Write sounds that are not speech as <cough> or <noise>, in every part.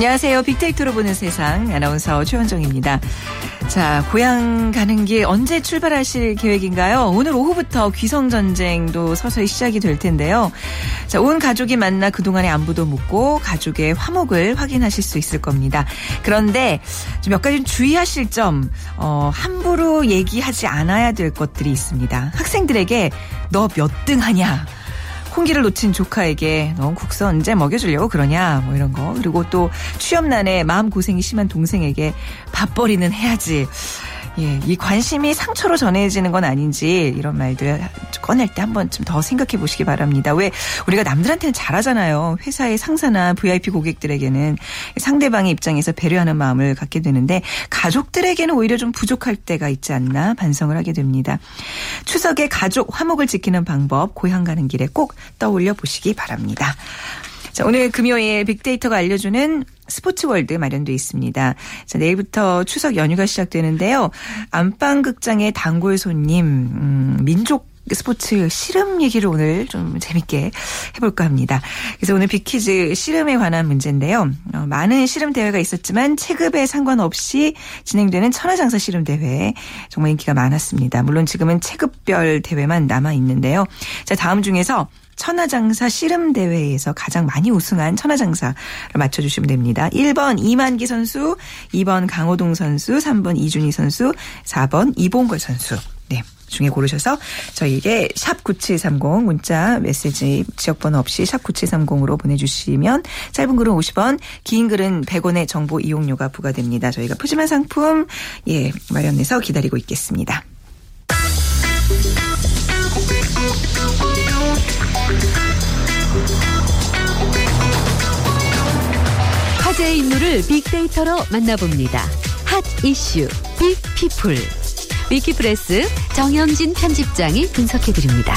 안녕하세요. 빅데이터로 보는 세상 아나운서 최원정입니다. 자, 고향 가는 길 언제 출발하실 계획인가요? 오늘 오후부터 귀성 전쟁도 서서히 시작이 될 텐데요. 자, 온 가족이 만나 그동안의 안부도 묻고 가족의 화목을 확인하실 수 있을 겁니다. 그런데 몇 가지 주의하실 점, 어, 함부로 얘기하지 않아야 될 것들이 있습니다. 학생들에게 너 몇 등 하냐? 홍기를 놓친 조카에게 넌 국서 언제 먹여주려고 그러냐? 뭐 이런 거. 그리고 또 취업난에 마음 고생이 심한 동생에게 밥벌이는 해야지. 예, 이 관심이 상처로 전해지는 건 아닌지 이런 말들 꺼낼 때 한번 좀더 생각해 보시기 바랍니다. 왜 우리가 남들한테는 잘하잖아요. 회사의 상사나 VIP 고객들에게는 상대방의 입장에서 배려하는 마음을 갖게 되는데 가족들에게는 오히려 좀 부족할 때가 있지 않나 반성을 하게 됩니다. 추석에 가족 화목을 지키는 방법 고향 가는 길에 꼭 떠올려 보시기 바랍니다. 자, 오늘 금요일 빅데이터가 알려주는 스포츠 월드 마련돼 있습니다. 자, 내일부터 추석 연휴가 시작되는데요. 안방극장의 단골 손님, 음, 민족 스포츠 씨름 얘기를 오늘 좀 재밌게 해볼까 합니다. 그래서 오늘 빅퀴즈 씨름에 관한 문제인데요. 어, 많은 씨름 대회가 있었지만 체급에 상관없이 진행되는 천하장사 씨름 대회 정말 인기가 많았습니다. 물론 지금은 체급별 대회만 남아 있는데요. 자 다음 중에서 천하장사 씨름 대회에서 가장 많이 우승한 천하장사를 맞춰주시면 됩니다. 1번 이만기 선수, 2번 강호동 선수, 3번 이준희 선수, 4번 이봉걸 선수. 네. 중에 고르셔서 저희에게 샵 9730 문자 메시지 지역번호 없이 샵 9730으로 보내주시면 짧은 글은 50원 긴 글은 100원의 정보 이용료가 부과됩니다. 저희가 푸짐한 상품 예 마련해서 기다리고 있겠습니다. 화제의 인물을 빅데이터로 만나봅니다. 핫 이슈 빅피플 위키프레스 정영진 편집장이 분석해드립니다.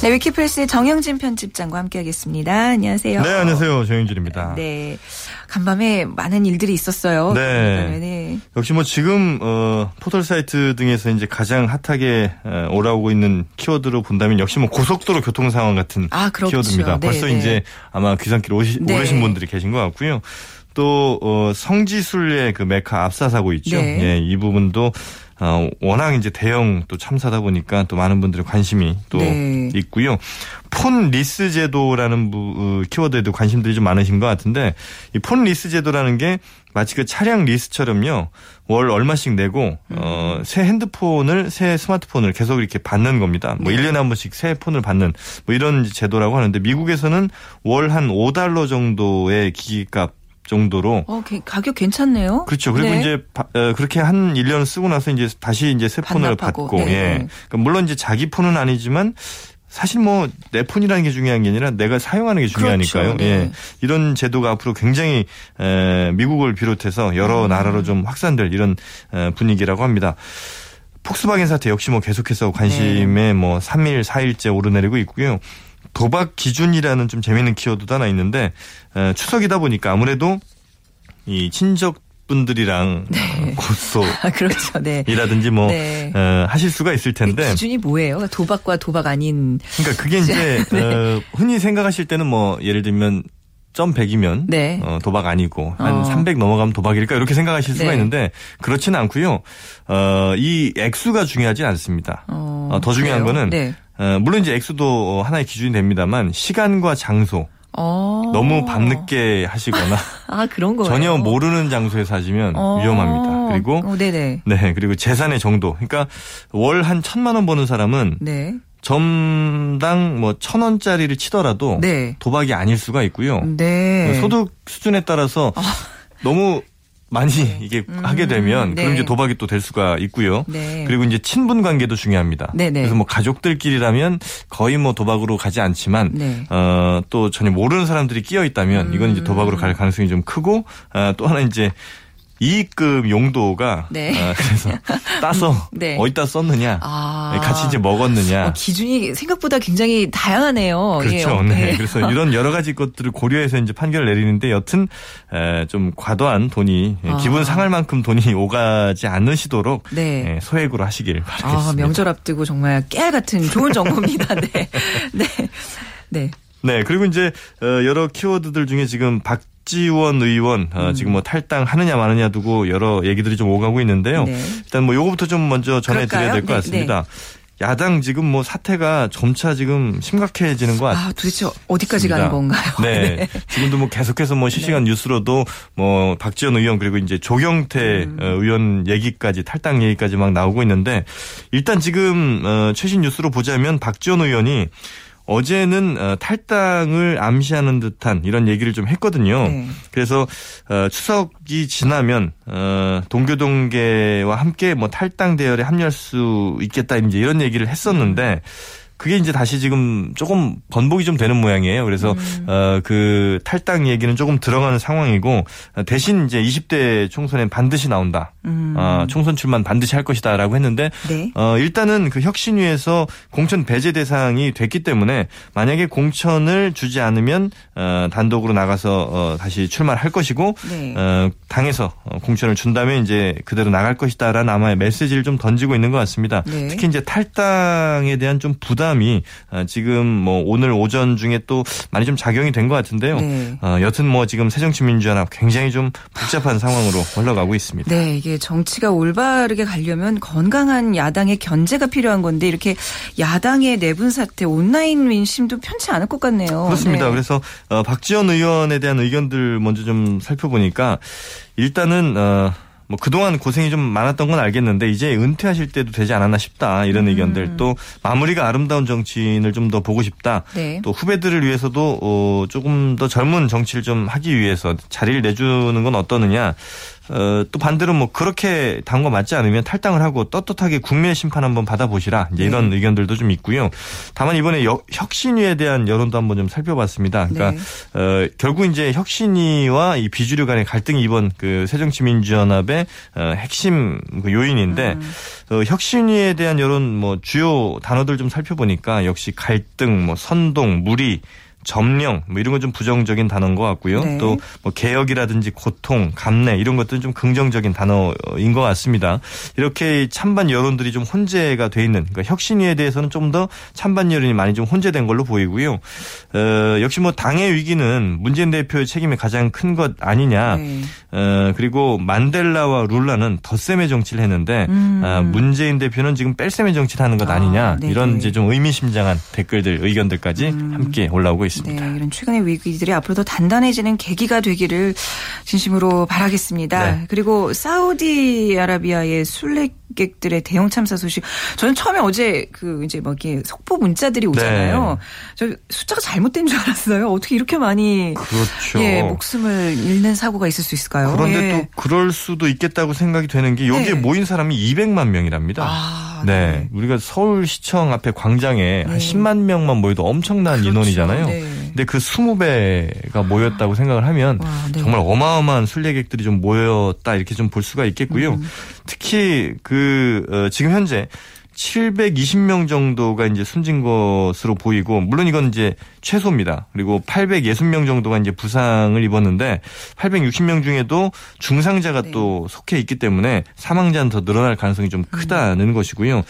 네, 위키프레스의 정영진 편집장과 함께하겠습니다. 안녕하세요. 네, 안녕하세요. 정영진입니다. 네, 간밤에 많은 일들이 있었어요. 네. 네. 역시 뭐 지금 어, 포털 사이트 등에서 이제 가장 핫하게 어, 올라오고 있는 키워드로 본다면 역시 뭐 고속도로 교통 상황 같은 아, 그렇죠. 키워드입니다. 네, 벌써 네. 이제 아마 귀산길 오시, 네. 오르신 분들이 계신 것 같고요. 또 어, 성지순례 그 메카 압사 사고 있죠. 네. 예, 이 부분도 어, 워낙 이제 대형 또 참사다 보니까 또 많은 분들의 관심이 또 네. 있고요. 폰 리스 제도라는 부, 어, 키워드에도 관심들이 좀 많으신 것 같은데 이 폰 리스 제도라는 게 마치 그 차량 리스처럼요. 월 얼마씩 내고 음. 어, 새 핸드폰을 새 스마트폰을 계속 이렇게 받는 겁니다. 뭐 네. 1년에 한 번씩 새 폰을 받는 뭐 이런 제도라고 하는데 미국에서는 월 한 5달러 정도의 기기값 정도로. 어, 가격 괜찮네요. 그렇죠. 그리고 네. 이제 어, 그렇게 한 1년 쓰고 나서 이제 다시 이제 새 폰을 반납하고. 받고, 네. 예. 그러니까 물론 이제 자기 폰은 아니지만 사실 뭐 내 폰이라는 게 중요한 게 아니라 내가 사용하는 게 중요하니까요. 그렇죠. 네. 예. 이런 제도가 앞으로 굉장히 에, 미국을 비롯해서 여러 음. 나라로 좀 확산될 이런 에, 분위기라고 합니다. 폭스바겐 사태 역시 뭐 계속해서 관심에 네. 뭐 3일, 4일째 오르내리고 있고요. 도박 기준이라는 좀 재미있는 키워드도 하나 있는데 에, 추석이다 보니까 아무래도 이 친척 분들이랑 네. 고소 <laughs> 아, 그렇죠. 네. 이라든지 뭐 네. 어, 하실 수가 있을 텐데 기준이 뭐예요? 도박과 도박 아닌 그러니까 그게 이제 <laughs> 네. 어, 흔히 생각하실 때는 뭐 예를 들면 점 100이면 네. 어, 도박 아니고 한 어. 300 넘어가면 도박일까 이렇게 생각하실 수가 네. 있는데 그렇지는 않고요. 어, 이 액수가 중요하지 않습니다. 어, 어더 중요한 그래요? 거는 네. 어, 물론 이제 액수도 하나의 기준이 됩니다만 시간과 장소 어. 너무 밤늦게 하시거나 <laughs> 아 그런 거 전혀 모르는 장소에서 하시면 어. 위험합니다. 그리고 어, 네네. 네 그리고 재산의 정도 그러니까 월 한 천만 원 버는 사람은 네. 점당 뭐 천 원짜리를 치더라도 네. 도박이 아닐 수가 있고요. 네. 소득 수준에 따라서 아. 너무 많이 네. 이게 음, 하게 되면 네. 그럼 이제 도박이 또 될 수가 있고요. 네. 그리고 이제 친분 관계도 중요합니다. 네네. 네. 그래서 뭐 가족들끼리라면 거의 뭐 도박으로 가지 않지만 네. 어또 전혀 모르는 사람들이 끼어 있다면 이건 이제 도박으로 갈 가능성이 좀 크고 어, 또 하나 이제 이익금 용도가 네. 아, 그래서 <laughs> 따서 네. 어디다 썼느냐, 아. 네, 같이 이제 먹었느냐. 어, 기준이 생각보다 굉장히 다양하네요. 그렇죠. 예. 네. <laughs> 그래서 이런 여러 가지 것들을 고려해서 이제 판결을 내리는데 여튼 에, 좀 과도한 돈이 아. 기분 상할 만큼 돈이 <laughs> 오가지 않으시도록 네. 에, 소액으로 하시길 아, 바라겠습니다. 아, 명절 앞두고 정말 깨알 같은 좋은 정보입니다. 네. 네. 네. 네, 그리고 이제 어, 여러 키워드들 중에 지금 박 박지원 의원 어, 음. 지금 뭐 탈당하느냐 마느냐 두고 여러 얘기들이 좀 오가고 있는데요. 네. 일단 뭐 요거부터 좀 먼저 전해드려야 될 것 같습니다. 네, 네. 야당 지금 뭐 사태가 점차 지금 심각해지는 것. 아, 도대체 어디까지 가는 건가요? 네. <laughs> 네. 지금도 뭐 계속해서 뭐 실시간 네. 뉴스로도 뭐 박지원 의원 그리고 이제 조경태 음. 어, 의원 얘기까지 탈당 얘기까지 막 나오고 있는데 일단 지금 어, 최신 뉴스로 보자면 박지원 의원이 어제는 어, 탈당을 암시하는 듯한 이런 얘기를 좀 했거든요. 네. 그래서 어, 추석이 지나면 어, 동교동계와 함께 뭐 탈당 대열에 합류할 수 있겠다 이제 이런 얘기를 했었는데 그게 이제 다시 지금 조금 번복이 좀 되는 모양이에요. 그래서 음. 어그 탈당 얘기는 조금 들어가는 상황이고 대신 이제 20대 총선엔 반드시 나온다. 음. 어, 총선 출마는 반드시 할 것이다라고 했는데 네. 어 일단은 그 혁신위에서 공천 배제 대상이 됐기 때문에 만약에 공천을 주지 않으면 어 단독으로 나가서 어 다시 출마를 할 것이고 네. 어 당에서 어, 공천을 준다면 이제 그대로 나갈 것이다라는 아마 메시지를 좀 던지고 있는 것 같습니다. 네. 특히 이제 탈당에 대한 좀 부담 부담이 어, 지금 뭐 오늘 오전 중에 또 많이 좀 작용이 된 것 같은데요. 네. 어, 여튼 뭐 지금 새정치민주연합 굉장히 좀 복잡한 상황으로 흘러가고 있습니다. 네, 이게 정치가 올바르게 가려면 건강한 야당의 견제가 필요한 건데 이렇게 야당의 내분 사태, 온라인 민심도 편치 않을 것 같네요. 그렇습니다. 네. 그래서 어, 박지원 의원에 대한 의견들 먼저 좀 살펴보니까 일단은 어, 뭐 그동안 고생이 좀 많았던 건 알겠는데 이제 은퇴하실 때도 되지 않았나 싶다 이런 음. 의견들 또 마무리가 아름다운 정치인을 좀 더 보고 싶다 네. 또 후배들을 위해서도 어 조금 더 젊은 정치를 좀 하기 위해서 자리를 내주는 건 어떠느냐 어, 또 반대로 뭐 그렇게 단거 맞지 않으면 탈당을 하고 떳떳하게 국민의 심판 한번 받아보시라 이제 이런 네. 의견들도 좀 있고요. 다만 이번에 여, 혁신위에 대한 여론도 한번 좀 살펴봤습니다. 그러니까 네. 어, 결국 이제 혁신위와 이 비주류 간의 갈등이 이번 그 새정치민주연합의 어, 핵심 그 요인인데 음. 어, 혁신위에 대한 여론 뭐 주요 단어들 좀 살펴보니까 역시 갈등, 뭐 선동, 무리 점령 뭐 이런 건 좀 부정적인 단어인 것 같고요. 네. 또뭐 개혁이라든지 고통, 감내 이런 것들은 좀 긍정적인 단어인 것 같습니다. 이렇게 찬반 여론들이 좀 혼재가 돼 있는 그러니까 혁신위에 대해서는 좀 더 찬반 여론이 많이 좀 혼재된 걸로 보이고요. 어, 역시 뭐 당의 위기는 문재인 대표의 책임이 가장 큰 것 아니냐. 네. 어, 그리고 만델라와 룰라는 덧셈의 정치를 했는데 음. 어, 문재인 대표는 지금 뺄셈의 정치를 하는 것 아 니냐. 아, 이런 이제 좀 의미심장한 댓글들 의견들까지 음. 함께 올라오고 있습니다. 있습니다. 네, 이런 최근의 위기들이 앞으로 더 단단해지는 계기가 되기를 진심으로 바라겠습니다. 네. 그리고 사우디아라비아의 순례객들의 대형 참사 소식. 저는 처음에 어제 그 이제 뭐 이렇게 속보 문자들이 오잖아요. 네. 저 숫자가 잘못된 줄 알았어요. 어떻게 이렇게 많이 그렇죠. 예, 목숨을 잃는 사고가 있을 수 있을까요? 그런데 예. 또 그럴 수도 있겠다고 생각이 되는 게 여기에 네. 모인 사람이 200만 명이랍니다. 아, 네. 네. 우리가 서울시청 앞에 광장에 한 10만 명만 모여도 엄청난 그렇죠. 인원이잖아요. 네. 근데 그 20배가 모였다고 생각을 하면 와, 네. 정말 어마어마한 순례객들이 좀 모였다 이렇게 좀 볼 수가 있겠고요. 음. 특히 그 어, 지금 현재 720명 정도가 이제 숨진 것으로 보이고 물론 이건 이제 최소입니다. 그리고 860명 정도가 이제 부상을 입었는데 860명 중에도 중상자가 네. 또 속해 있기 때문에 사망자는 더 늘어날 가능성이 좀 크다는 음. 것이고요.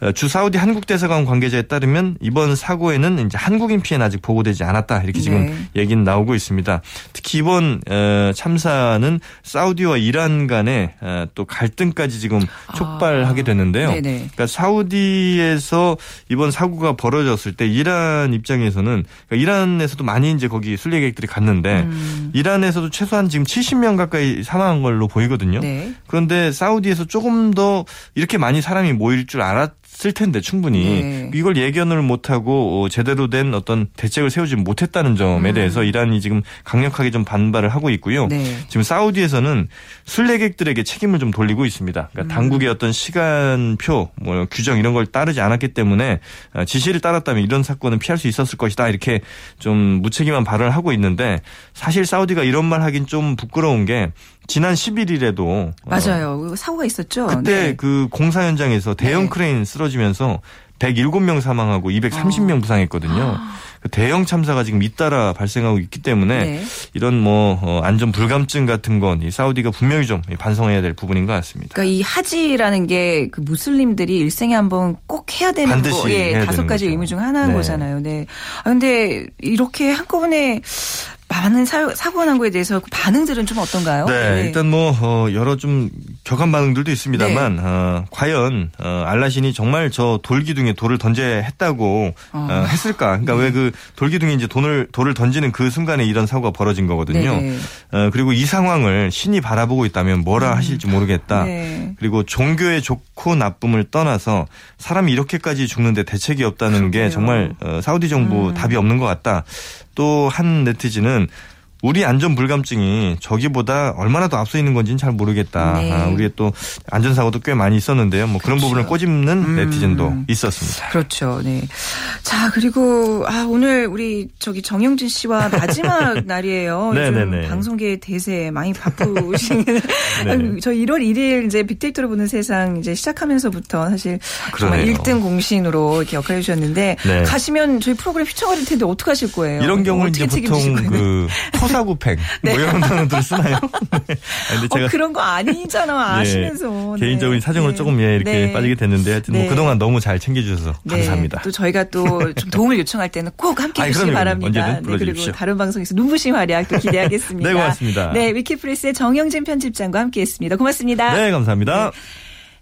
어, 주 사우디 한국 대사관 관계자에 따르면 이번 사고에는 이제 한국인 피해는 아직 보고되지 않았다 이렇게 지금 네. 얘기는 나오고 있습니다. 특히 이번 어, 참사는 사우디와 이란 간의 어, 또 갈등까지 지금 아. 촉발하게 됐는데요. 아. 그러니까 사우 디에서 이번 사고가 벌어졌을 때 이란 입장에서는 그러니까 이란에서도 많이 이제 거기 순례객들이 갔는데 음. 이란에서도 최소한 지금 70명 가까이 사망한 걸로 보이거든요. 네. 그런데 사우디에서 조금 더 이렇게 많이 사람이 모일 줄 알았 쓸 텐데 충분히 네. 이걸 예견을 못하고 어, 제대로 된 어떤 대책을 세우지 못했다는 점에 음. 대해서 이란이 지금 강력하게 좀 반발을 하고 있고요. 네. 지금 사우디에서는 순례객들에게 책임을 좀 돌리고 있습니다. 그러니까 음. 당국의 어떤 시간표, 뭐 규정 이런 걸 따르지 않았기 때문에 어, 지시를 따랐다면 이런 사건은 피할 수 있었을 것이다 이렇게 좀 무책임한 발언을 하고 있는데 사실 사우디가 이런 말 하긴 좀 부끄러운 게 지난 11일에도 어, 맞아요. 어, 사고가 있었죠. 그때 네. 그 공사 현장에서 대형 네. 크레인 쓰러지면서 107명 사망하고 230명 어. 부상했거든요. 아. 그 대형 참사가 지금 잇따라 발생하고 있기 때문에 네. 이런 뭐 어, 안전 불감증 같은 건 이 사우디가 분명히 좀 반성해야 될 부분인 것 같습니다. 그러니까 이 하지라는 게 그 무슬림들이 일생에 한번 꼭 해야 되는 반드시 거, 예, 다섯 가지 의무 중 하나인 네. 거잖아요. 네. 아 근데 이렇게 한꺼번에 많은 사, 사고 난 거에 대해서 그 반응들은 좀 어떤가요? 네, 네. 일단 뭐 어, 여러 좀 격한 반응들도 있습니다만 네. 어, 과연 어, 알라신이 정말 저 돌기둥에 돌을 던져야 했다고 어. 어 했을까? 그러니까 네. 왜그 돌기둥에 이제 돈을 돌을 던지는 그 순간에 이런 사고가 벌어진 거거든요. 네. 어, 그리고 이 상황을 신이 바라보고 있다면 뭐라 음. 하실지 모르겠다. 네. 그리고 종교의 좋고 나쁨을 떠나서 사람이 이렇게까지 죽는데 대책이 없다는 그러게요. 게 정말 어, 사우디 정부 음. 답이 없는 것 같다. 또 한 네티즌은 우리 안전 불감증이 저기보다 얼마나 더 앞서 있는 건지는 잘 모르겠다. 네. 아, 우리의 또 안전사고도 꽤 많이 있었는데요. 뭐 그런 그렇죠. 부분을 꼬집는 음. 네티즌도 있었습니다. 그렇죠. 네. 자, 그리고 아, 오늘 우리 저기 정영진 씨와 마지막 <laughs> 날이에요. 요즘 방송계 대세 많이 바쁘신 <laughs> 네. 저 1월 1일 이제 빅데이터로 보는 세상 이제 시작하면서부터 사실 정말 1등 공신으로 이렇게 역할해 주셨는데 네. 가시면 저희 프로그램 휘청거릴 텐데 어떻게 하실 거예요? 이런 경우는 이제 보통 그 <laughs> 토사구팽 네. 뭐 이런 단어들 쓰나요? <laughs> 네. 근데 제가 어, 그런 거 아니잖아 예, 아시면서 네. 개인적인 사정으로 네. 조금 예, 이렇게 네. 빠지게 됐는데 하여튼 뭐 네. 그동안 너무 잘 챙겨주셔서 감사합니다. 또 저희가 또 좀 도움을 요청할 때는 꼭 함께 해주시기 바랍니다. 네, 그리고 다른 방송에서 눈부신 활약 또 기대하겠습니다. <laughs> 네 고맙습니다. 네 위키프레스의 정영진 편집장과 함께했습니다. 고맙습니다. 네 감사합니다.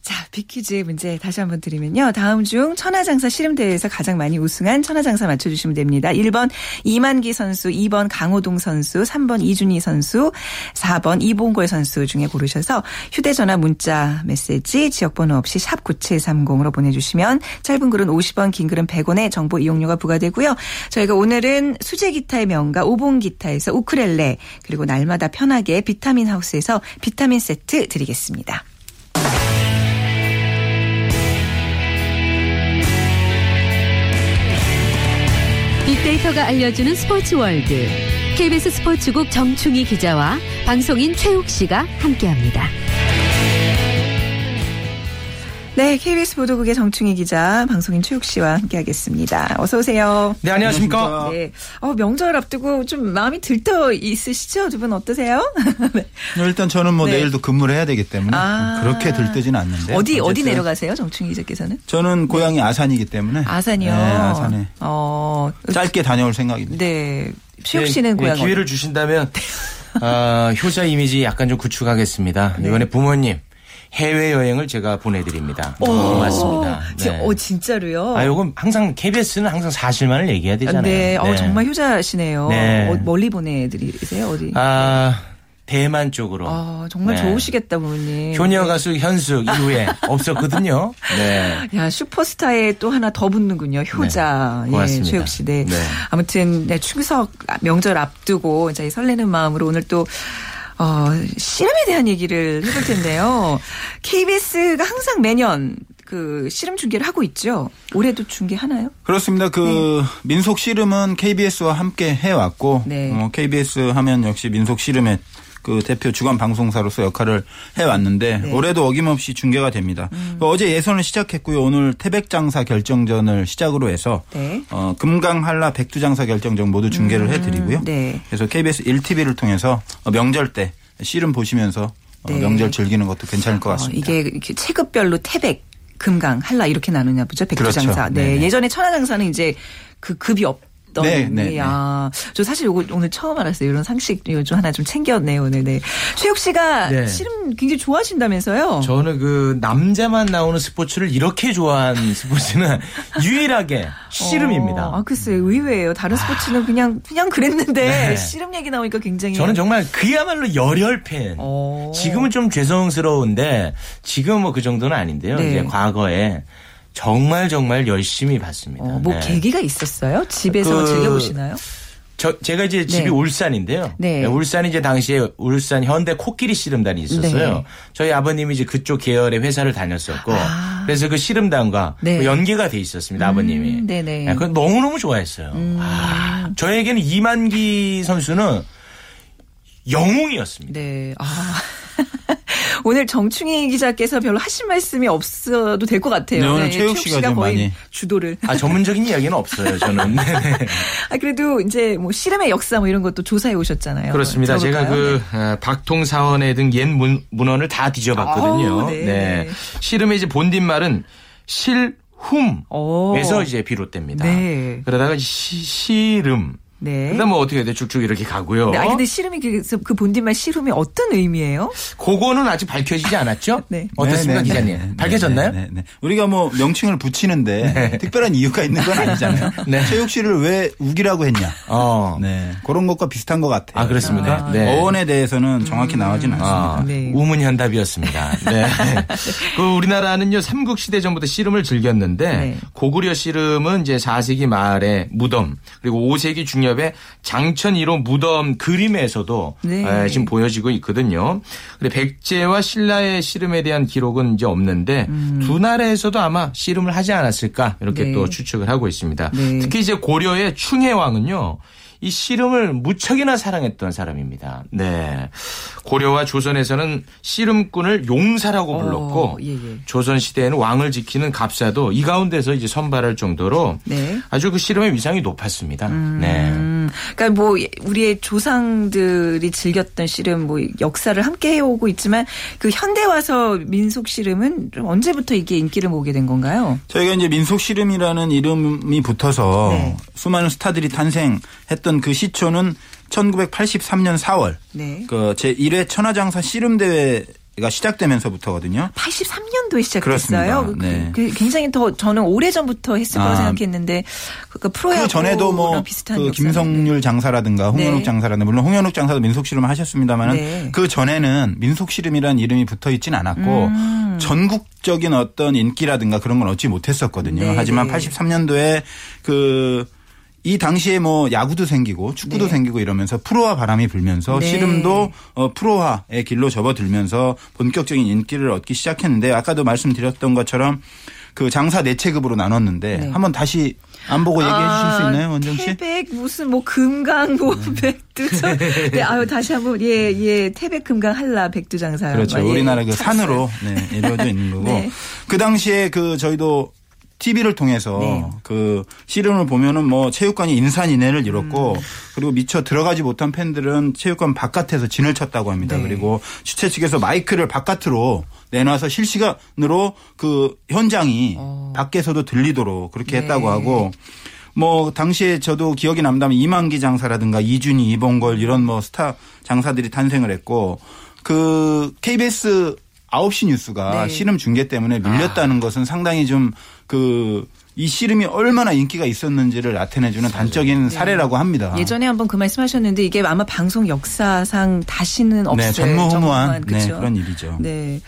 자, 비퀴즈의 문제 다시 한번 드리면요. 다음 중 천하장사 씨름대회에서 가장 많이 우승한 천하장사 맞춰주시면 됩니다. 1번 이만기 선수, 2번 강호동 선수, 3번 이준희 선수, 4번 이봉골 선수 중에 고르셔서 휴대전화 문자 메시지 지역번호 없이 샵 9730으로 보내주시면 짧은 글은 50원, 긴 글은 100원의 정보 이용료가 부과되고요. 저희가 오늘은 수제 기타의 명가 오봉 기타에서 우크렐레 그리고 날마다 편하게 비타민 하우스에서 비타민 세트 드리겠습니다. 데이터가 알려주는 스포츠 월드. KBS 스포츠국 정충희 기자와 방송인 최욱 씨가 함께합니다. 네, KBS 보도국의 정충희 기자, 방송인 최욱 씨와 함께하겠습니다. 어서 오세요. 네, 안녕하십니까. 네, 어, 명절 앞두고 좀 마음이 들떠 있으시죠? 두 분 어떠세요? <laughs> 네. 일단 저는 뭐 네. 내일도 근무를 해야 되기 때문에 아~ 그렇게 들뜨지는 않는데. 어디 어디 내려가세요, 정충희 기자께서는? 저는 고향이 아산이기 때문에. 아산이요. 네, 아산에. 어, 짧게 다녀올 생각입니다. 네, 최욱 씨는 네, 고향. 기회를 주신다면. 어, 효자 이미지 약간 좀 구축하겠습니다. 네. 이번에 부모님 해외 여행을 제가 보내드립니다. 오, 고맙습니다. 네. 어 진짜로요? 아 요건 항상 KBS는 항상 사실만을 얘기해야 되잖아요. 네, 어, 네. 어 정말 효자시네요. 네. 어, 멀리 보내드리세요 어디? 아 대만 쪽으로. 아, 정말 네. 좋으시겠다, 부모님. 효녀 가수 현숙 이후에 <laughs> 없었거든요. 네. 야, 슈퍼스타에 또 하나 더 붙는군요. 효자. 네. 예, 최욱 씨. 네. 네. 아무튼, 네, 추석 명절 앞두고 저희 설레는 마음으로 오늘 또 어, 씨름에 대한 얘기를 해볼 텐데요. KBS가 항상 매년 그 씨름 중계를 하고 있죠. 올해도 중계하나요? 그렇습니다. 그 네. 민속 씨름은 KBS와 함께 해왔고 네. 어, KBS 하면 역시 민속 씨름의 그 대표 주간 방송사로서 역할을 해왔는데 네. 올해도 어김없이 중계가 됩니다. 음. 그 어제 예선을 시작했고요. 오늘 태백장사 결정전을 시작으로 해서 네. 어, 금강 한라 백두장사 결정전 모두 중계를 음. 해드리고요. 네. 그래서 KBS 1TV를 통해서 명절 때 씨름 보시면서 어, 네. 명절 즐기는 것도 괜찮을 것 어, 같습니다. 어, 이게 체급별로 태백 금강, 한라 이렇게 나누냐 보죠. 백두장사. 그렇죠. 네. 예전에 천하장사는 이제 그 급이 없 있던. 네, 네, 네. 아, 저 사실 요거 오늘 처음 알았어요. 이런 상식 요즘 하나 좀 챙겼네요, 오늘. 네. 최욱 씨가 네. 씨름 굉장히 좋아하신다면서요? 저는 그 남자만 나오는 스포츠를 이렇게 좋아한 <laughs> 스포츠는 유일하게 씨름입니다. 어, 아, 글쎄 의외예요. 다른 스포츠는 그냥 그냥 그랬는데 네. 씨름 얘기 나오니까 굉장히 저는 정말 그야말로 열혈 팬. 어. 지금은 좀 죄송스러운데 지금 뭐 그 정도는 아닌데요. 네. 이제 과거에 정말 정말 열심히 봤습니다. 어, 뭐 네. 계기가 있었어요? 집에서 그, 즐겨보시나요? 저 제가 이제 집이 네. 울산인데요. 네. 네. 울산이 이제 당시에 울산 현대 코끼리 씨름단이 있었어요. 네. 저희 아버님이 이제 그쪽 계열의 회사를 다녔었고 아. 그래서 그 씨름단과 네. 그 연계가 돼 있었습니다. 음, 아버님이. 네네. 네, 그걸 너무 너무 좋아했어요. 음. 아, 저에게는 이만기 선수는 영웅이었습니다. 네. 아. <laughs> 오늘 정충희 기자께서 별로 하신 말씀이 없어도 될 것 같아요. 네, 오늘 네, 최욱 씨가, 씨가 거의 많이 주도를. 아 전문적인 이야기는 없어요. 저는. <laughs> 네, 네. 아 그래도 이제 뭐 씨름의 역사 뭐 이런 것도 조사해 오셨잖아요. 그렇습니다. 제가 그 네. 박통 사원에 등옛 문헌을 다 뒤져봤거든요. 아, 네. 네. 씨름의 이제 본딘 말은 실훔에서 이제 비롯됩니다. 네. 그러다가 시, 씨름 네. 그다음 뭐 어떻게 해야 돼? 쭉쭉 이렇게 가고요. 네, 아 근데 씨름이 그, 그 본딘말 씨름이 어떤 의미예요? 그거는 아직 밝혀지지 않았죠? <laughs> 네. 어떻습니까, 네, 네, 기자님? 네, 밝혀졌나요? 네, 네, 우리가 뭐 명칭을 붙이는데 <laughs> 특별한 이유가 있는 건 아니잖아요. <laughs> 네. 체육 씨를 왜 우기라고 했냐? 어. 네. 그런 것과 비슷한 것 같아요. 아, 그렇습니다. 아, 네. 어원에 대해서는 정확히 음. 나오진 않습니다. 아, 네. 우문현답이었습니다. 네. 그 우리나라는요, 삼국 시대 전부터 씨름을 즐겼는데 고구려 씨름은 이제 4세기 말에 무덤 그리고 5세기 중년 무렵에 장천 1호 무덤 그림에서도 네. 지금 보여지고 있거든요. 그래 백제와 신라의 씨름에 대한 기록은 이제 없는데 음. 두 나라에서도 아마 씨름을 하지 않았을까 이렇게 네. 또 추측을 하고 있습니다. 네. 특히 이제 고려의 충해왕은요. 이 씨름을 무척이나 사랑했던 사람입니다. 네. 고려와 조선에서는 씨름꾼을 용사라고 어, 불렀고 어, 예, 예. 조선 시대에는 왕을 지키는 갑사도 이 가운데서 이제 선발할 정도로 네. 아주 그 씨름의 위상이 높았습니다. 음, 네. 그러니까 뭐 우리의 조상들이 즐겼던 씨름 뭐 역사를 함께 해오고 있지만 그 현대 와서 민속 씨름은 언제부터 이게 인기를 모으게 된 건가요? 저희가 이제 민속 씨름이라는 이름이 붙어서 네. 수많은 스타들이 탄생했던 있었던 그 시초는 1983년 4월 네. 그 제1회 천하장사 씨름대회 가 시작되면서부터거든요. 83년도에 시작했어요. 그, 네. 그, 굉장히 더 저는 오래 전부터 했을 거라 아, 생각했는데 그 프로야구 그 전에도 뭐 비슷한 그 김성률 장사라든가 홍현욱 네. 장사라든가 물론 홍현욱 장사도 민속 씨름을 하셨습니다만은 네. 그 전에는 민속 씨름이라는 이름이 붙어 있진 않았고 음. 전국적인 어떤 인기라든가 그런 건 얻지 못했었거든요. 네, 하지만 83년도에 그 이 당시에 뭐 야구도 생기고 축구도 네. 생기고 이러면서 프로화 바람이 불면서 네. 씨름도 어 프로화의 길로 접어들면서 본격적인 인기를 얻기 시작했는데 아까도 말씀드렸던 것처럼 그 장사 네 체급으로 나눴는데 네. 한번 다시 안 보고 얘기해 아, 주실 수 있나요, 원정 씨? 태백 무슨 뭐 금강 뭐 네. 백두죠. <laughs> 네, 아유 다시 한번 예예 예, 태백 금강 한라 백두 장사. 그렇죠. 예, 우리나라 그 산으로 네, 이루어져 있는 거고 <laughs> 네. 그 당시에 그 저희도 TV를 통해서 네. 그 씨름을 보면은 뭐 체육관이 인산인해를 이뤘고 음. 그리고 미처 들어가지 못한 팬들은 체육관 바깥에서 진을 쳤다고 합니다. 네. 그리고 주최 측에서 마이크를 바깥으로 내놔서 실시간으로 그 현장이 어. 밖에서도 들리도록 그렇게 네. 했다고 하고 뭐 당시에 저도 기억이 남다면 이만기 장사라든가 이준희, 이봉걸 이런 뭐 스타 장사들이 탄생을 했고 그 KBS 9시 뉴스가 네. 씨름 중계 때문에 밀렸다는 아. 것은 상당히 좀그 이 씨름이 얼마나 인기가 있었는지를 나타내주는 단적인 네. 사례라고 합니다. 예전에 한번 그 말씀하셨는데 이게 아마 방송 역사상 다시는 네, 없어요. 네, 전무후무한 네, 그런 일이죠. 네.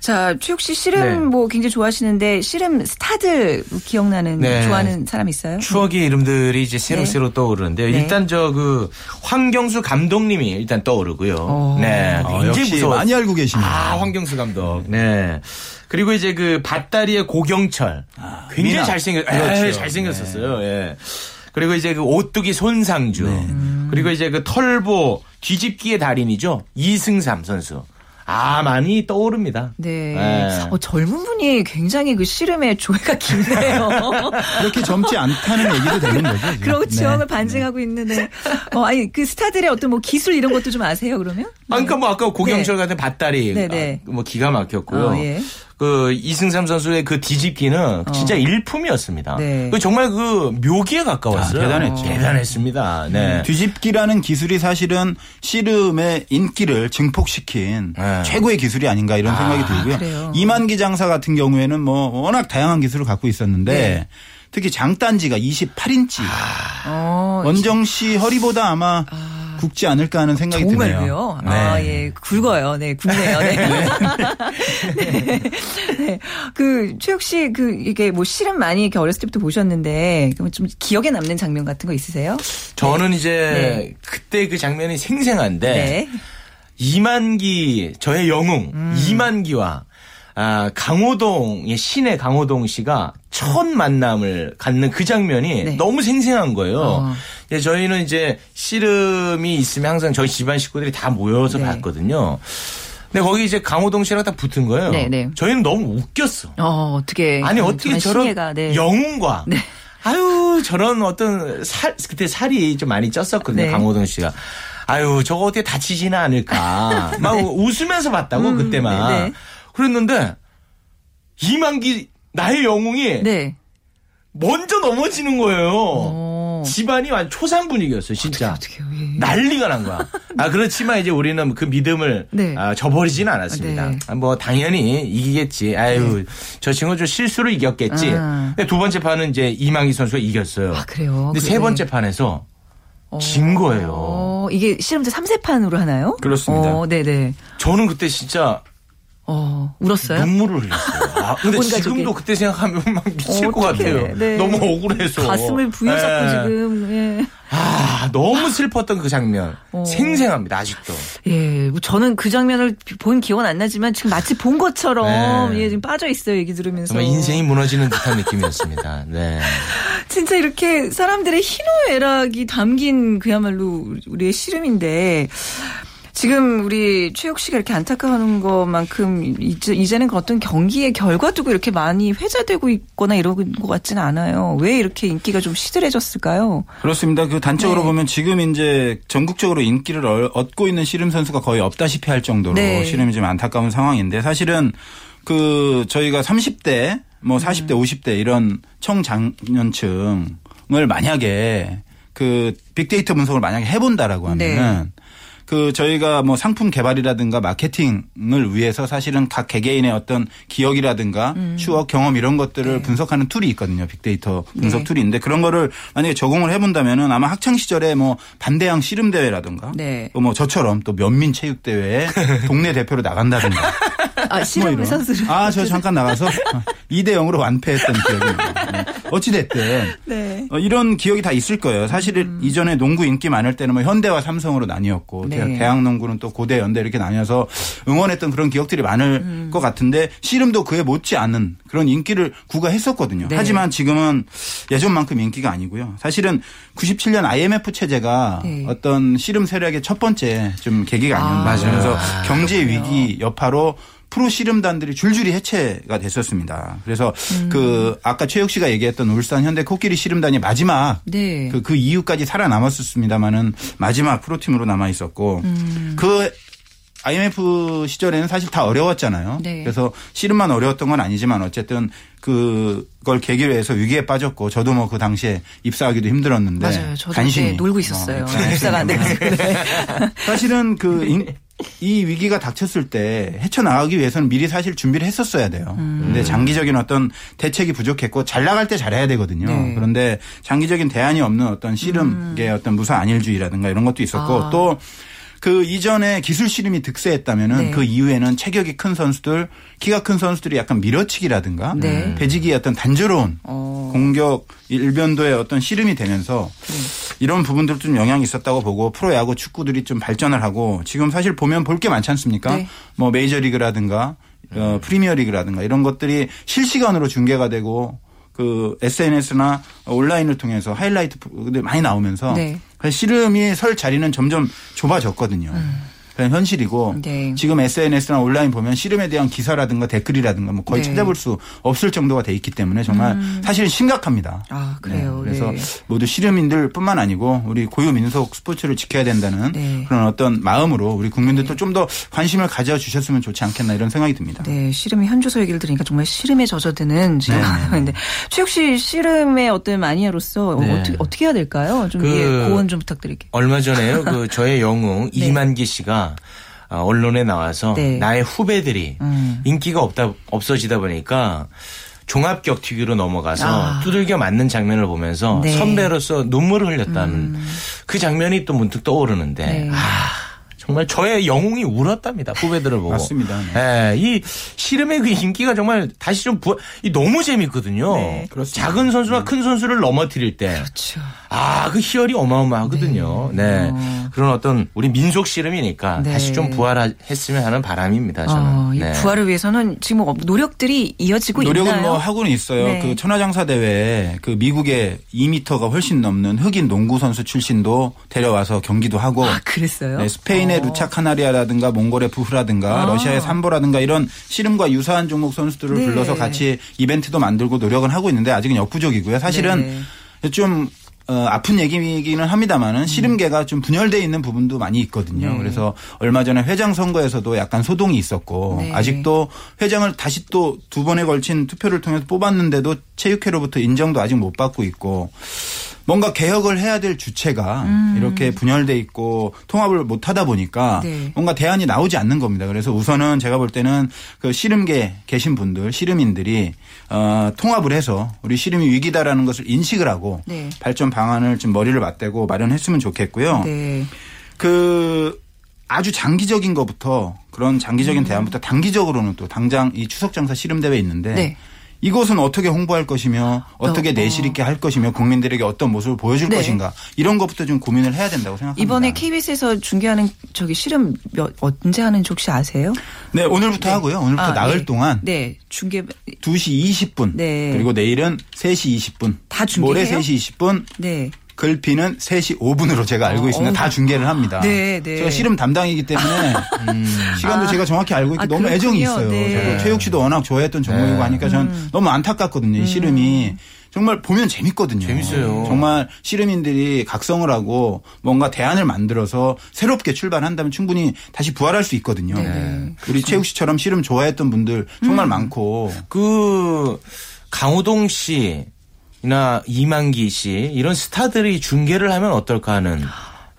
자 최욱 씨 씨름 네. 뭐 굉장히 좋아하시는데 씨름 스타들 기억나는 네. 좋아하는 사람 있어요? 추억의 이름들이 이제 새록새록 네. 떠오르는데요. 일단 저 그 황경수 감독님이 일단 떠오르고요. 오. 어. 네, 어, 역시 무서워. 많이 알고 계시네요. 아, 황경수 감독. 네. 그리고 이제 그 밭다리의 고경철 아, 굉장히 미나. 잘생겼 그렇죠. 에, 잘생겼었어요. 네. 예. 그리고 이제 그 오뚜기 손상주 네. 그리고 이제 그 털보 뒤집기의 달인이죠 이승삼 선수. 아, 많이 떠오릅니다. 네. 네. 어, 젊은 분이 굉장히 그 씨름의 조회가 길네요. <laughs> 이렇게 젊지 않다는 얘기도 되는 거죠. 지금. 그렇죠. 네. 반증하고 네. 있는데. 어, 아니, 그 스타들의 어떤 뭐 기술 이런 것도 좀 아세요, 그러면? 아, 그러니까 뭐 아까 고경철 네. 같은 밭다리. 네, 네. 아, 뭐 기가 막혔고요. 어, 예. 그 이승삼 선수의 그 뒤집기는 어. 진짜 일품이었습니다. 네. 그 정말 그 묘기에 가까웠어요. 아, 대단했죠. 대단했습니다. 네. 음, 뒤집기라는 기술이 사실은 씨름의 인기를 증폭시킨 네. 최고의 기술이 아닌가 이런 생각이 아, 들고요. 그래요. 이만기 장사 같은 경우에는 뭐 워낙 다양한 기술을 갖고 있었는데 네. 특히 장단지가 28인치. 아. 어, 원정 씨 허리보다 아마 아. 굵지 않을까 하는 생각이 정말요? 드네요. 네. 아, 예. 굵어요. 네, 굵네요. 네. <laughs> 네. 네. 그, 최욱 씨, 그, 이게 뭐 실은 많이 이렇게 어렸을 때부터 보셨는데, 그럼 좀 기억에 남는 장면 같은 거 있으세요? 저는 네. 이제 네. 그때 그 장면이 생생한데, 네. 이만기, 저의 영웅, 음. 이만기와 아, 강호동의 시내 강호동 씨가 첫 만남을 갖는 그 장면이 네. 너무 생생한 거예요. 어. 예, 저희는 이제 씨름이 있으면 항상 저희 집안 식구들이 다 모여서 네. 봤거든요. 근데 거기 이제 강호동 씨랑 딱 붙은 거예요. 네네. 네. 저희는 너무 웃겼어. 어, 어떻게. 아니, 어떻게 저런 신예가, 네. 영웅과. 네. 아유, 저런 어떤 살, 그때 살이 좀 많이 쪘었거든요. 네. 강호동 씨가. 아유, 저거 어떻게 다치지는 않을까. <laughs> 막 네. 웃으면서 봤다고, 음, 그때만. 네네. 그랬는데, 이만기, 나의 영웅이. 네. 먼저 넘어지는 거예요. 오. 집안이 완전 초상 분위기였어요, 진짜. 어떻게, 어떻게, 예. 난리가 난 거야. 아, 그렇지만 이제 우리는 그 믿음을 네. 아, 저버리지는 않았습니다. 네. 아, 뭐, 당연히 이기겠지. 아유, 네. 저 친구 좀 실수로 이겼겠지. 아. 두 번째 판은 이제 이망희 선수가 이겼어요. 아, 그래요? 근데 세 번째 판에서 어. 진 거예요. 어, 이게 실험제 3세판으로 하나요? 그렇습니다. 어, 네네. 저는 그때 진짜 어, 울었어요? 눈물을 흘렸어요. 아, <laughs> 근데 지금도 그때 생각하면 막 미칠 어, 것 같아요. 네. 너무 억울해서. 가슴을 부여잡고 네. 지금, 예. 아, 너무 슬펐던 그 장면. 어. 생생합니다, 아직도. 예, 뭐 저는 그 장면을 본 기억은 안 나지만 지금 마치 본 것처럼, 네. 예, 지금 빠져 있어요, 얘기 들으면서. 정말 인생이 무너지는 듯한 느낌이었습니다. 네. <laughs> 진짜 이렇게 사람들의 희노애락이 담긴 그야말로 우리의 씨름인데, 지금 우리 최욱 씨가 이렇게 안타까워하는 것만큼 이제, 이제는 그 어떤 경기의 결과 두고 이렇게 많이 회자되고 있거나 이런 것 같지는 않아요. 왜 이렇게 인기가 좀 시들해졌을까요? 그렇습니다. 그 단적으로 네. 보면 지금 이제 전국적으로 인기를 얻고 있는 씨름 선수가 거의 없다시피 할 정도로 네. 씨름이 좀 안타까운 상황인데 사실은 그 저희가 30대 뭐 40대 음. 50대 이런 청장년층을 만약에 그 빅데이터 분석을 만약에 해본다라고 하면은 네. 그 저희가 뭐 상품 개발이라든가 마케팅을 위해서 사실은 각 개개인의 어떤 기억이라든가 음. 추억 경험 이런 것들을 네. 분석하는 툴이 있거든요. 빅데이터 분석 네. 툴이 있는데 그런 거를 만약에 적용을 해본다면은 아마 학창 시절에 뭐 반대항 씨름 대회라든가 네. 뭐 저처럼 또 면민 체육 대회에 <laughs> 동네 대표로 나간다든가 <laughs> 아, 뭐 선수를 아, 저 잠깐 나가서 2대 0으로 완패했던 기억이 나요. 어찌 됐든 네. 어, 이런 기억이 다 있을 거예요. 사실 음. 이전에 농구 인기 많을 때는 뭐 현대와 삼성으로 나뉘었고 네. 대학 농구는 또 고대 연대 이렇게 나뉘어서 응원했던 그런 기억들이 많을 음. 것 같은데 씨름도 그에 못지 않은 그런 인기를 구가했었거든요. 네. 하지만 지금은 예전만큼 인기가 아니고요. 사실은 97년 IMF 체제가 네. 어떤 씨름 세력의 첫 번째 좀 계기가 아니었나. 아, 그래서 경제 위기 여파로 프로 씨름단들이 줄줄이 해체가 됐었습니다. 그래서 음. 그 아까 최혁 씨가 얘기했던 울산 현대 코끼리 씨름단이 마지막 네. 그, 그 이후까지 살아남았었습니다마는 마지막 프로팀으로 남아 있었고 음. 그 IMF 시절에는 사실 다 어려웠잖아요. 네. 그래서 씨름만 어려웠던 건 아니지만 어쨌든 그걸 계기로 해서 위기에 빠졌고 저도 뭐 그 당시에 입사하기도 힘들었는데 맞아요. 저도 간신히 놀고 있었어요. 어, 입사가 안 돼가지고. 네. <laughs> 사실은 그 이 위기가 닥쳤을 때 헤쳐나가기 위해서는 미리 사실 준비를 했었어야 돼요. 음. 근데 장기적인 어떤 대책이 부족했고 잘 나갈 때 잘해야 되거든요. 네. 그런데 장기적인 대안이 없는 어떤 씨름의 음. 어떤 무사 안일주의라든가 이런 것도 있었고 아. 또그 이전에 기술 씨름이 득세했다면은 네. 그 이후에는 체격이 큰 선수들, 키가 큰 선수들이 약간 밀어치기라든가 네. 배지기의 어떤 단조로운 어. 공격 일변도의 어떤 씨름이 되면서 네. 이런 부분들 좀 영향이 있었다고 보고 프로야구 축구들이 좀 발전을 하고 지금 사실 보면 볼 게 많지 않습니까? 네. 뭐 메이저리그라든가 어, 프리미어리그라든가 이런 것들이 실시간으로 중계가 되고 그 SNS나 온라인을 통해서 하이라이트들 많이 나오면서 네. 씨름이 설 자리는 점점 좁아졌거든요. 음. 그냥 현실이고 네. 지금 SNS나 온라인 보면 씨름에 대한 기사라든가 댓글이라든가 뭐 거의 네. 찾아볼 수 없을 정도가 돼 있기 때문에 정말 음. 사실 심각합니다. 아 그래요. 네. 그래서 네. 모두 씨름인들뿐만 아니고 우리 고유 민속 스포츠를 지켜야 된다는 네. 그런 어떤 마음으로 우리 국민들도 네. 좀더 관심을 가져주셨으면 좋지 않겠나 이런 생각이 듭니다. 네, 씨름의 현주소 얘기를 들으니까 정말 씨름에 젖어드는 지금 <laughs> 근데 최욱 씨 씨름의 어떤 마니아로서 어떻게 어떻게 해야 될까요? 좀 그 고언 좀 부탁드릴게요. 얼마 전에요. 그 저의 영웅 <laughs> 이만기 씨가 어, 언론에 나와서 네. 나의 후배들이 음. 인기가 없다 없어지다 보니까 종합격 튀기로 넘어가서 아. 두들겨 맞는 장면을 보면서 네. 선배로서 눈물을 흘렸다는 음. 그 장면이 또 문득 떠오르는데 네. 아 정말 저의 영웅이 울었답니다. 후배들을 보고. 맞습니다. 네. 네. 이 씨름의 그 인기가 정말 다시 좀 부하, 이 너무 재밌거든요. 네. 작은 선수가 네. 큰 선수를 넘어뜨릴 때. 그렇죠. 아, 그 희열이 어마어마하거든요. 네. 네. 어. 그런 어떤 우리 민속 씨름이니까 네. 다시 좀 부활했으면 하는 바람입니다. 저는. 어, 이 네. 부활을 위해서는 지금 뭐 노력들이 이어지고 노력은 있나요? 뭐 하고는 있어요. 네. 그 천하장사 대회 그 미국의 2미터가 훨씬 넘는 흑인 농구 선수 출신도 데려와서 경기도 하고. 아, 그랬어요? 네, 스페인의 스페인의 어. 루차 카나리아라든가 몽골의 부후라든가 아. 러시아의 삼보라든가 이런 씨름과 유사한 종목 선수들을 네. 불러서 같이 이벤트도 만들고 노력은 하고 있는데 아직은 역부족이고요. 사실은 네. 좀 어, 아픈 얘기이기는 합니다만은 씨름계가 좀 분열돼 있는 부분도 많이 있거든요. 네. 그래서 얼마 전에 회장 선거에서도 약간 소동이 있었고 네. 아직도 회장을 다시 또 두 번에 걸친 투표를 통해서 뽑았는데도 체육회로부터 인정도 아직 못 받고 있고 뭔가 개혁을 해야 될 주체가 음. 이렇게 분열돼 있고 통합을 못 하다 보니까 네. 뭔가 대안이 나오지 않는 겁니다. 그래서 우선은 제가 볼 때는 그 씨름계 계신 분들, 씨름인들이 어, 통합을 해서 우리 씨름이 위기다라는 것을 인식을 하고 네. 발전 방안을 좀 머리를 맞대고 마련했으면 좋겠고요. 네. 그 아주 장기적인 것부터 그런 장기적인 음. 대안부터 단기적으로는 또 당장 이 추석 장사 씨름 대회 있는데 네. 이것은 어떻게 홍보할 것이며 어떻게 어, 내실 있게 할 것이며 국민들에게 어떤 모습을 보여줄 네. 것인가 이런 것부터 좀 고민을 해야 된다고 생각합니다. 이번에 KBS에서 중계하는 저기 실험 몇, 언제 하는지 혹시 아세요? 네 오늘부터 네. 하고요. 오늘부터 아, 나흘 네. 동안 네 중계 2시 20분 네. 그리고 내일은 3시 20분 다 중계해요? 모레 3시 20분 네. 글피는 3시 5분으로 제가 알고 있습니다. 어. 다 중계를 합니다. 네, 네. 제가 씨름 담당이기 때문에 <laughs> 음. 시간도 아. 제가 정확히 알고 있고 아, 너무 그렇군요. 애정이 있어요. 네. 최욱 씨도 워낙 좋아했던 종목이고 네. 하니까 저는 음. 너무 안타깝거든요. 이 음. 씨름이. 정말 보면 재밌거든요. 재밌어요. 정말 씨름인들이 각성을 하고 뭔가 대안을 만들어서 새롭게 출발한다면 충분히 다시 부활할 수 있거든요. 네. 우리 최욱 씨처럼 씨름 좋아했던 분들 정말 음. 많고. 그 강호동 씨 이나 이만기 씨 이런 스타들이 중계를 하면 어떨까 하는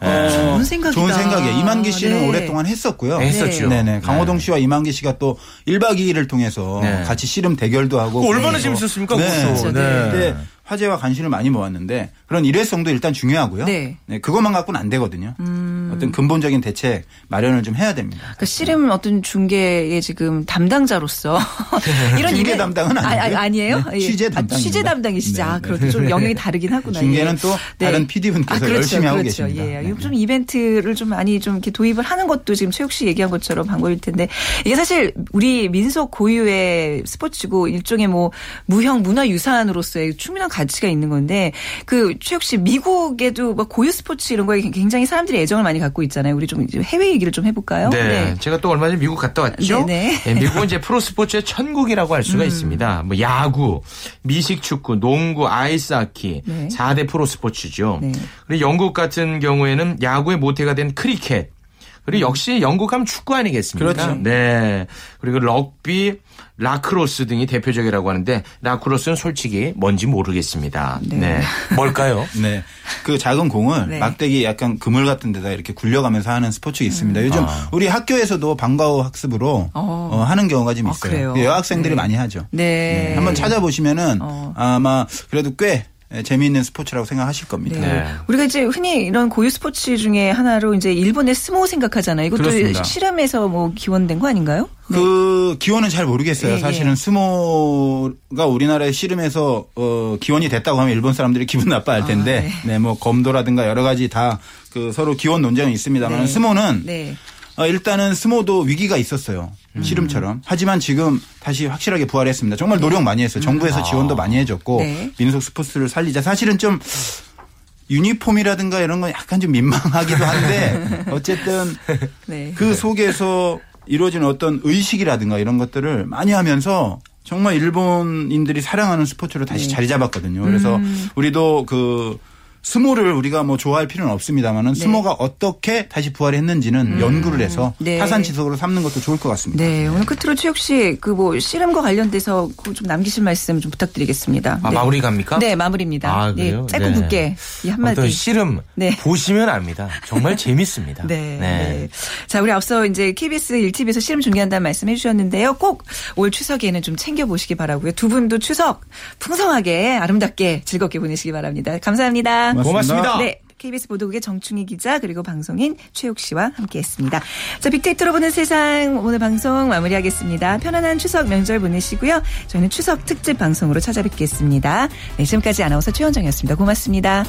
어, 네. 좋은 생각이다. 좋은 생각이에요. 이만기 씨는 네. 오랫동안 했었고요. 네, 했었죠. 네네. 강호동 씨와 이만기 씨가 또 1박 2일을 통해서 네. 같이 씨름 대결도 하고. 얼마나 재밌었습니까? 네. 네. 네. 화제와 관심을 많이 모았는데 그런 일회성도 일단 중요하고요. 네. 네 그것만 갖고는 안 되거든요. 음. 어떤 근본적인 대책 마련을 좀 해야 됩니다. 그러니까 씨름 어떤 중계의 지금 담당자로서 <laughs> 이런 중계 일회... 담당은 아니에요. 아, 니에요 네, 취재 담당. 아, 취재 담당이시죠. 네, 아, 그렇죠. 좀 영역이 다르긴 하구나. 중계는 또 네. 다른 PD분께서 아, 그렇죠, 열심히 하고 그렇죠. 계십니다. 예. 네. 좀 이벤트를 좀 많이 좀 이렇게 도입을 하는 것도 지금 최욱 씨 얘기한 것처럼 방법일 텐데 이게 사실 우리 민속 고유의 스포츠고 일종의 뭐 무형 문화 유산으로서의 충분한 가치가 있는 건데 그 최욱 씨 미국에도 막 고유 스포츠 이런 거에 굉장히 사람들이 애정을 많이 갖고 있잖아요. 우리 좀 해외 얘기를 좀 해볼까요? 네. 네. 제가 또 얼마 전에 미국 갔다 왔죠. 네, 네. 미국은 이제 프로 스포츠의 천국이라고 할 수가 음. 있습니다. 뭐 야구, 미식 축구, 농구, 아이스하키 네. 4대 프로 스포츠죠. 네. 그리고 영국 같은 경우에는 야구의 모태가 된 크리켓 그리고 역시 영국 하면 축구 아니겠습니까? 그렇죠. 네. 그리고 럭비, 라크로스 등이 대표적이라고 하는데 라크로스는 솔직히 뭔지 모르겠습니다. 네. 네. <laughs> 뭘까요? 네. 그 작은 공을 네. 막대기 약간 그물 같은 데다 이렇게 굴려가면서 하는 스포츠가 있습니다. 음. 요즘 아. 우리 학교에서도 방과 후 학습으로 어. 어, 하는 경우가 좀 아, 있어요. 아, 여학생들이 네. 많이 하죠. 네. 네. 한번 찾아보시면은 어. 아마 그래도 꽤 예, 재미있는 스포츠라고 생각하실 겁니다. 네. 네. 우리가 이제 흔히 이런 고유 스포츠 중에 하나로 이제 일본의 스모 생각하잖아요. 이것도 그렇습니다. 실험에서 뭐 기원된 거 아닌가요? 네. 그 기원은 잘 모르겠어요. 네, 사실은 네. 스모가 우리나라의 씨름에서 어 기원이 됐다고 하면 일본 사람들이 기분 나빠할 아, 텐데, 아, 네. 뭐 검도라든가 여러 가지 다 그 서로 기원 논쟁은 있습니다만 네. 스모는 어, 일단은 스모도 위기가 있었어요. 음. 씨름처럼. 하지만 지금 다시 확실하게 부활했습니다. 정말 노력 많이 했어요. 정부에서 음. 지원도 많이 해줬고 네. 민속 스포츠를 살리자. 사실은 좀 유니폼이라든가 이런 건 약간 좀 민망하기도 한데 <laughs> 어쨌든 네. 그 속에서 이루어진 어떤 의식이라든가 이런 것들을 많이 하면서 정말 일본인들이 사랑하는 스포츠로 다시 네. 자리 잡았거든요. 그래서 음. 우리도 그 스모를 우리가 뭐 좋아할 필요는 없습니다만은 네. 스모가 어떻게 다시 부활했는지는 음. 연구를 해서 네. 타산지석으로 삼는 것도 좋을 것 같습니다. 네. 오늘 끝으로 최욱 씨 그 뭐 씨름과 관련돼서 좀 남기실 말씀 좀 부탁드리겠습니다. 아, 네. 마무리 갑니까? 네, 마무리입니다. 아, 네, 짧고 네. 굵게 이 한마디. 씨름 네. 보시면 압니다. 정말 재밌습니다. <laughs> 네. 네. 자, 우리 앞서 이제 KBS 1TV에서 씨름 중계한다는 말씀 해 주셨는데요. 꼭 올 추석에는 좀 챙겨 보시기 바라고요. 두 분도 추석 풍성하게 아름답게 즐겁게 보내시기 바랍니다. 감사합니다. 고맙습니다. 고맙습니다. 네. KBS 보도국의 정충희 기자 그리고 방송인 최욱 씨와 함께했습니다. 자 빅데이터로 보는 세상 오늘 방송 마무리하겠습니다. 편안한 추석 명절 보내시고요. 저희는 추석 특집 방송으로 찾아뵙겠습니다. 네, 지금까지 아나운서 최원정이었습니다. 고맙습니다.